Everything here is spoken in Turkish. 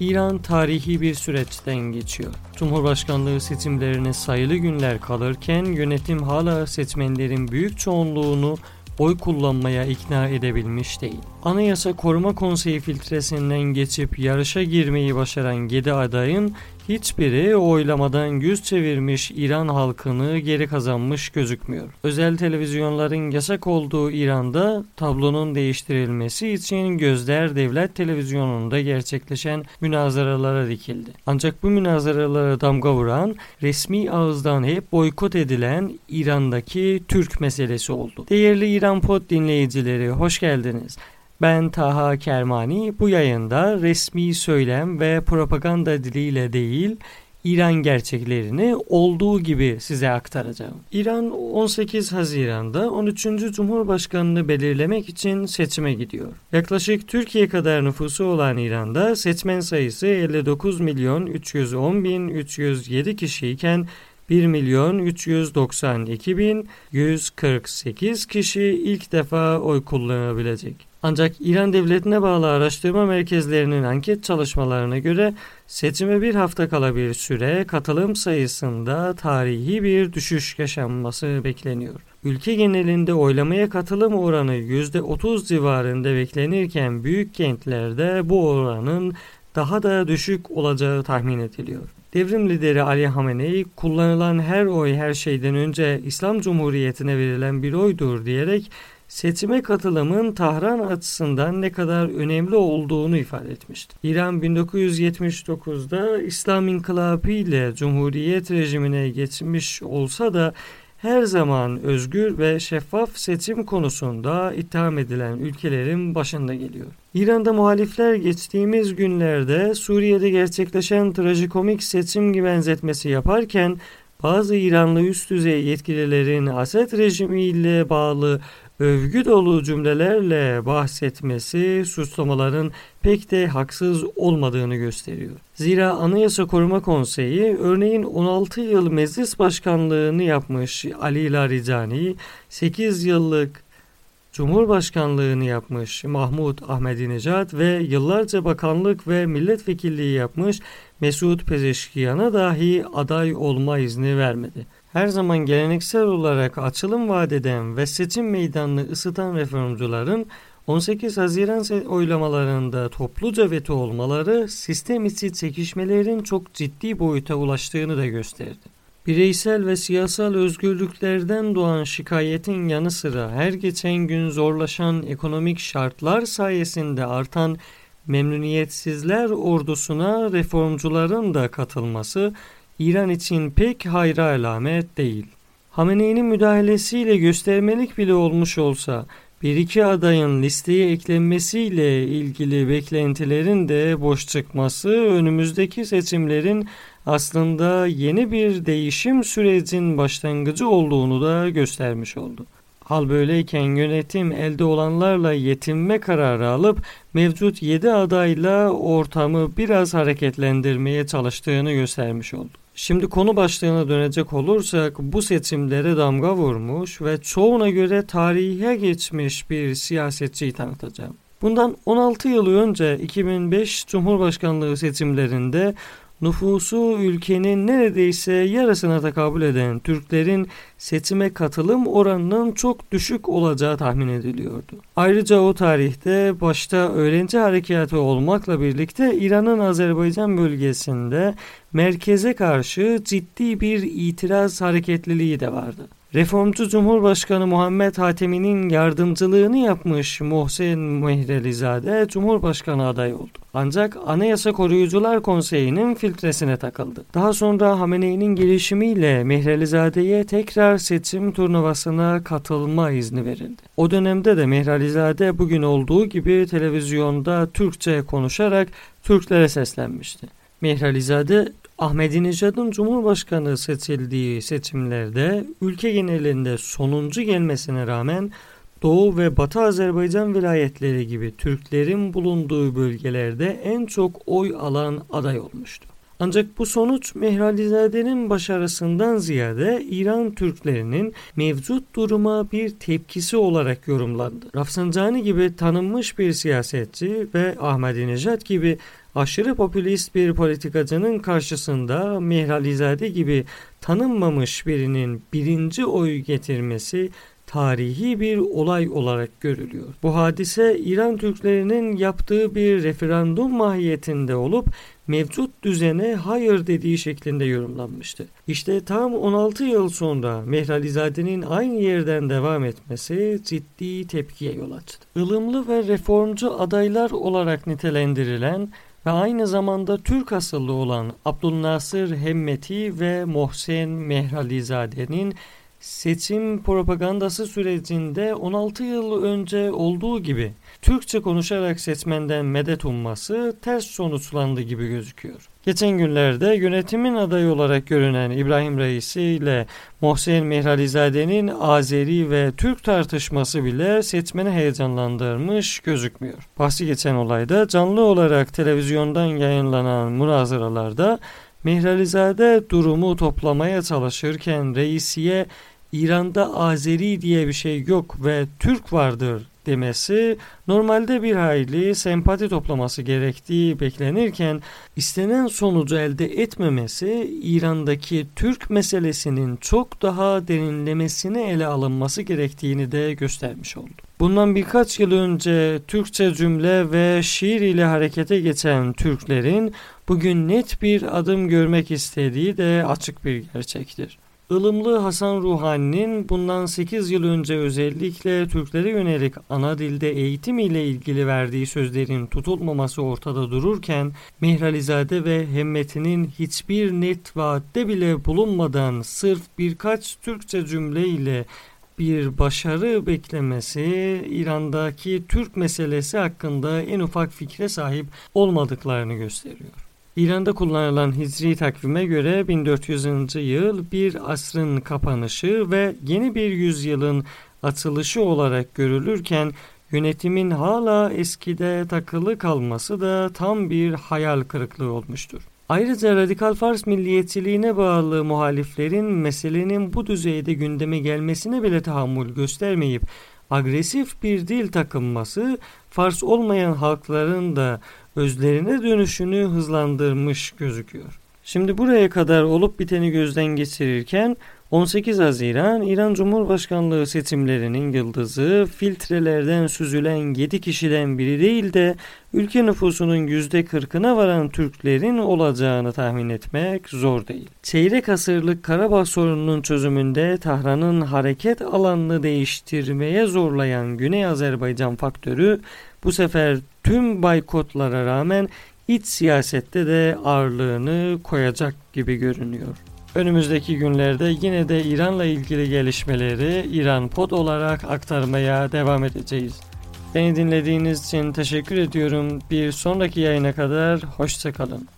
İran tarihi bir süreçten geçiyor. Cumhurbaşkanlığı seçimlerine sayılı günler kalırken yönetim hala seçmenlerin büyük çoğunluğunu oy kullanmaya ikna edebilmiş değil. Anayasa Koruma Konseyi filtresinden geçip yarışa girmeyi başaran 7 adayın hiçbiri oylamadan yüz çevirmiş İran halkını geri kazanmış gözükmüyor. Özel televizyonların yasak olduğu İran'da tablonun değiştirilmesi için gözler devlet televizyonunda gerçekleşen münazaralara dikildi. Ancak bu münazaralara damga vuran resmi ağızdan hep boykot edilen İran'daki Türk meselesi oldu. Değerli İran Pod dinleyicileri hoş geldiniz. Ben Taha Kermani. Bu yayında resmi söylem ve propaganda diliyle değil, İran gerçeklerini olduğu gibi size aktaracağım. İran 18 Haziran'da 13. Cumhurbaşkanını belirlemek için seçime gidiyor. Yaklaşık Türkiye kadar nüfusu olan İran'da seçmen sayısı 59 milyon 310 bin 307 kişiyken 1 milyon 392 bin 148 kişi ilk defa oy kullanabilecek. Ancak İran devletine bağlı araştırma merkezlerinin anket çalışmalarına göre seçime bir hafta kala bir süre katılım sayısında tarihi bir düşüş yaşanması bekleniyor. Ülke genelinde oylamaya katılım oranı %30 civarında beklenirken büyük kentlerde bu oranın daha da düşük olacağı tahmin ediliyor. Devrim lideri Ali Hamenei kullanılan her oy her şeyden önce İslam Cumhuriyeti'ne verilen bir oydur diyerek seçime katılımın Tahran açısından ne kadar önemli olduğunu ifade etmişti. İran 1979'da İslam inkılabı ile Cumhuriyet rejimine geçmiş olsa da her zaman özgür ve şeffaf seçim konusunda itham edilen ülkelerin başında geliyor. İran'da muhalifler geçtiğimiz günlerde Suriye'de gerçekleşen trajikomik seçim benzetmesi yaparken bazı İranlı üst düzey yetkililerin Asad rejimiyle bağlı övgü dolu cümlelerle bahsetmesi suçlamaların pek de haksız olmadığını gösteriyor. Zira Anayasa Koruma Konseyi örneğin 16 yıl meclis başkanlığını yapmış Ali Larijani, 8 yıllık Cumhurbaşkanlığını yapmış Mahmut Ahmedinejad ve yıllarca bakanlık ve milletvekilliği yapmış Mesut Pezeşkiyan'a dahi aday olma izni vermedi her zaman geleneksel olarak açılım vadeden ve seçim meydanını ısıtan reformcuların 18 Haziran oylamalarında topluca veto olmaları sistem içi çekişmelerin çok ciddi boyuta ulaştığını da gösterdi. Bireysel ve siyasal özgürlüklerden doğan şikayetin yanı sıra her geçen gün zorlaşan ekonomik şartlar sayesinde artan memnuniyetsizler ordusuna reformcuların da katılması İran için pek hayra alamet değil. Hamene'nin müdahalesiyle göstermelik bile olmuş olsa bir iki adayın listeye eklenmesiyle ilgili beklentilerin de boş çıkması önümüzdeki seçimlerin aslında yeni bir değişim sürecin başlangıcı olduğunu da göstermiş oldu. Hal böyleyken yönetim elde olanlarla yetinme kararı alıp mevcut 7 adayla ortamı biraz hareketlendirmeye çalıştığını göstermiş oldu. Şimdi konu başlığına dönecek olursak bu seçimlere damga vurmuş ve çoğuna göre tarihe geçmiş bir siyasetçiyi tanıtacağım. Bundan 16 yıl önce 2005 Cumhurbaşkanlığı seçimlerinde nüfusu ülkenin neredeyse yarısına tekabül eden Türklerin seçime katılım oranının çok düşük olacağı tahmin ediliyordu. Ayrıca o tarihte başta öğrenci harekatı olmakla birlikte İran'ın Azerbaycan bölgesinde merkeze karşı ciddi bir itiraz hareketliliği de vardı. Reformcu Cumhurbaşkanı Muhammed Hatemi'nin yardımcılığını yapmış Muhsen Mehrelizade Cumhurbaşkanı adayı oldu. Ancak Anayasa Koruyucular Konseyi'nin filtresine takıldı. Daha sonra Hamene'nin gelişimiyle Mehrelizade'ye tekrar seçim turnuvasına katılma izni verildi. O dönemde de Mehrelizade bugün olduğu gibi televizyonda Türkçe konuşarak Türklere seslenmişti. Mehralizade Ahmedinejad'ın Cumhurbaşkanı seçildiği seçimlerde ülke genelinde sonuncu gelmesine rağmen Doğu ve Batı Azerbaycan vilayetleri gibi Türklerin bulunduğu bölgelerde en çok oy alan aday olmuştu. Ancak bu sonuç Mehralizade'nin başarısından ziyade İran Türklerinin mevcut duruma bir tepkisi olarak yorumlandı. Rafsanjani gibi tanınmış bir siyasetçi ve Ahmadinejad gibi aşırı popülist bir politikacının karşısında Mehralizade gibi tanınmamış birinin birinci oy getirmesi tarihi bir olay olarak görülüyor. Bu hadise İran Türklerinin yaptığı bir referandum mahiyetinde olup mevcut düzene hayır dediği şeklinde yorumlanmıştı. İşte tam 16 yıl sonra Mehralizade'nin aynı yerden devam etmesi ciddi tepkiye yol açtı. Ilımlı ve reformcu adaylar olarak nitelendirilen ve aynı zamanda Türk asıllı olan Abdülnasır Hemmeti ve Mohsen Mehralizade'nin seçim propagandası sürecinde 16 yıl önce olduğu gibi Türkçe konuşarak seçmenden medet umması ters sonuçlandı gibi gözüküyor. Geçen günlerde yönetimin adayı olarak görünen İbrahim Reisi ile Mohsen Mehralizade'nin Azeri ve Türk tartışması bile seçmeni heyecanlandırmış gözükmüyor. Bahsi geçen olayda canlı olarak televizyondan yayınlanan münazaralarda Mehralizade durumu toplamaya çalışırken reisiye İran'da Azeri diye bir şey yok ve Türk vardır demesi normalde bir hayli sempati toplaması gerektiği beklenirken istenen sonucu elde etmemesi İran'daki Türk meselesinin çok daha derinlemesine ele alınması gerektiğini de göstermiş oldu. Bundan birkaç yıl önce Türkçe cümle ve şiir ile harekete geçen Türklerin bugün net bir adım görmek istediği de açık bir gerçektir. Ilımlı Hasan Ruhani'nin bundan 8 yıl önce özellikle Türklere yönelik ana dilde eğitim ile ilgili verdiği sözlerin tutulmaması ortada dururken Mehralizade ve Hemmet'inin hiçbir net vaatte bile bulunmadan sırf birkaç Türkçe cümle ile bir başarı beklemesi İran'daki Türk meselesi hakkında en ufak fikre sahip olmadıklarını gösteriyor. İran'da kullanılan Hicri takvime göre 1400. yıl bir asrın kapanışı ve yeni bir yüzyılın atılışı olarak görülürken yönetimin hala eskide takılı kalması da tam bir hayal kırıklığı olmuştur. Ayrıca radikal Fars milliyetçiliğine bağlı muhaliflerin meselenin bu düzeyde gündeme gelmesine bile tahammül göstermeyip agresif bir dil takınması Fars olmayan halkların da özlerine dönüşünü hızlandırmış gözüküyor. Şimdi buraya kadar olup biteni gözden geçirirken 18 Haziran İran Cumhurbaşkanlığı seçimlerinin yıldızı filtrelerden süzülen 7 kişiden biri değil de ülke nüfusunun %40'ına varan Türklerin olacağını tahmin etmek zor değil. Çeyrek asırlık Karabağ sorununun çözümünde Tahran'ın hareket alanını değiştirmeye zorlayan Güney Azerbaycan faktörü bu sefer tüm baykotlara rağmen iç siyasette de ağırlığını koyacak gibi görünüyor. Önümüzdeki günlerde yine de İran'la ilgili gelişmeleri İran Pod olarak aktarmaya devam edeceğiz. Beni dinlediğiniz için teşekkür ediyorum. Bir sonraki yayına kadar hoşçakalın.